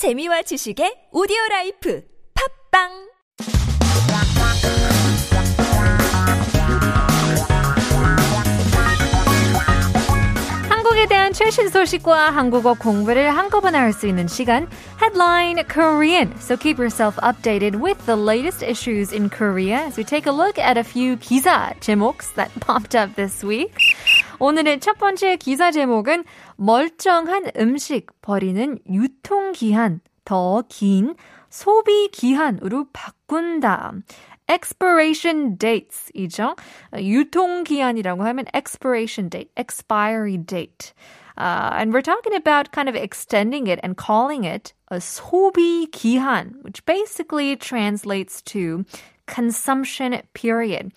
재미와 지식의 오디오 라이프 팝빵 한국에 대한 최신 소식과 한국어 공부를 한꺼번에 할 수 있는 시간 Headline Korean. So keep yourself updated with the latest issues in Korea as we take a look at a few 기사 제목s that popped up this week. 오늘의 첫 번째 기사 제목은 멀쩡한 음식 버리는 유통기한 더 긴 소비 기한으로 바꾼다. expiration dates이죠. 유통 기한이라고 하면 expiration date, expiry date. Uh, and we're talking about kind of extending it and calling it a 소비 기한, which basically translates to consumption period.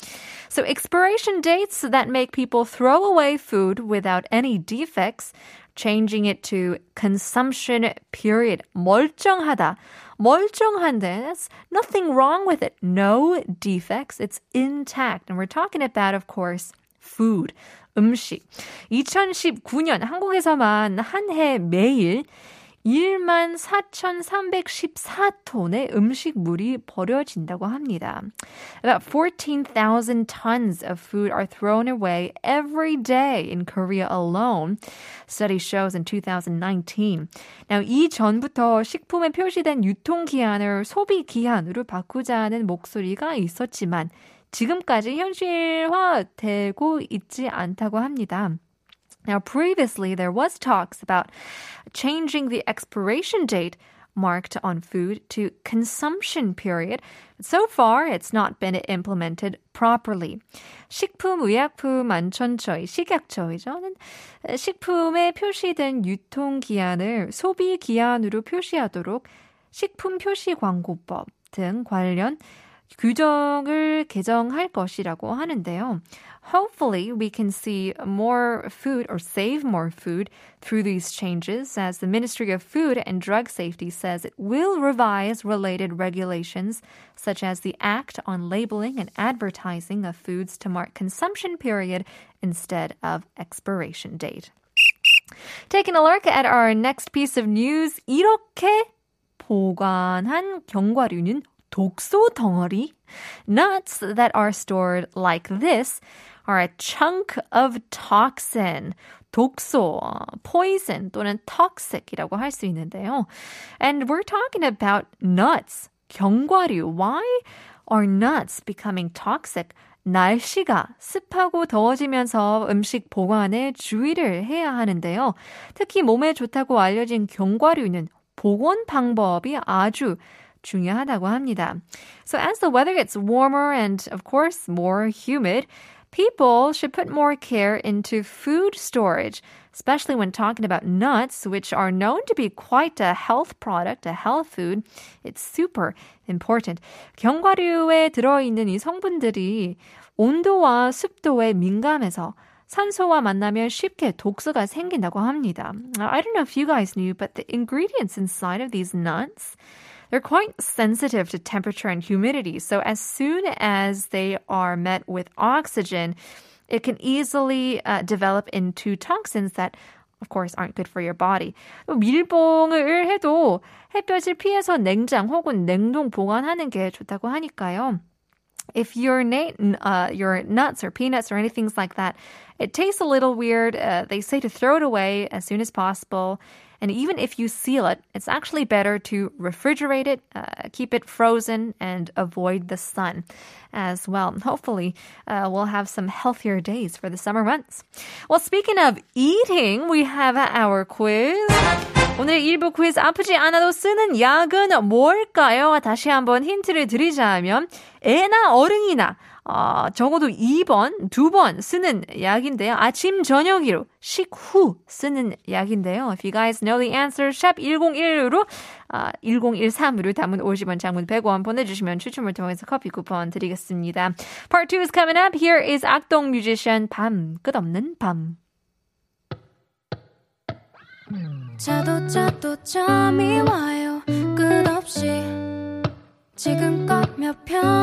So expiration dates that make people throw away food without any defects, changing it to consumption period. 멀쩡하다. 멀쩡한데, that's nothing wrong with it. No defects. It's intact. And we're talking about, of course, food. 음식. 2019년 한국에서만 한 해 매일 1만 4,314톤의 음식물이 버려진다고 합니다. About 14,000 tons of food are thrown away every day in Korea alone. Study shows in 2019. Now, 이전부터 식품에 표시된 유통 기한을 소비 기한으로 바꾸자는 목소리가 있었지만 지금까지 현실화되고 있지 않다고 합니다. Now, previously, there was talks about changing the expiration date marked on food to consumption period. So far, it's not been implemented properly. 식품의약품 안전처의 식약처이죠. 식품에 표시된 유통기한을 소비기한으로 표시하도록 식품 표시 광고법 등 관련 규정을 개정할 것이라고 하는데요. Hopefully, we can see more food or save more food through these changes, as the Ministry of Food and Drug Safety says it will revise related regulations, such as the Act on Labeling and Advertising of Foods to mark consumption period instead of expiration date. Taking a look at our next piece of news, 이렇게 보관한 견과류는 독소 덩어리. Nuts that are stored like this are a chunk of toxin. 독소, poison 또는 toxic이라고 할 수 있는데요. And we're talking about nuts, 견과류. Why are nuts becoming toxic? 날씨가 습하고 더워지면서 음식 보관에 주의를 해야 하는데요. 특히 몸에 좋다고 알려진 견과류는 보관 방법이 아주 중요하다고 합니다. So as the weather gets warmer and of course more humid, people should put more care into food storage, especially when talking about nuts, which are known to be quite a health product, a health food. It's super important. 견과류에 들어있는 이 성분들이 온도와 습도에 민감해서 산소와 만나면 쉽게 독소가 생긴다고 합니다. I don't know if you guys knew, but the ingredients inside of these nuts they're quite sensitive to temperature and humidity. So as soon as they are met with oxygen, it can easily uh, develop into toxins that of course aren't good for your body. 밀봉을 해도 햇볕을 피해서 냉장 혹은 냉동 보관하는 게 좋다고 하니까요. If your, na- uh, your nuts or peanuts or anything like that, it tastes a little weird. Uh, they say to throw it away as soon as possible. And even if you seal it, it's actually better to refrigerate it, uh, keep it frozen, and avoid the sun as well. Hopefully, uh, we'll have some healthier days for the summer months. Well, speaking of eating, we have our quiz. 오늘 1부 퀴즈 아프지 않아도 쓰는 약은 뭘까요? 다시 한번 힌트를 드리자면 애나 어른이나 어, 적어도 2번, 2번 쓰는 약인데요. 아침, 저녁으로, 식후 쓰는 약인데요. If you guys know the answer, 샵 1011으로, 어, 1013으로 담은 50원, 장문 100원 보내주시면 추첨을 통해서 커피 쿠폰 드리겠습니다. Part 2 is coming up. Here is 악동 뮤지션 밤, 끝없는 밤. 자도 자도 잠이 와요. 끝없이 지금껏 몇편?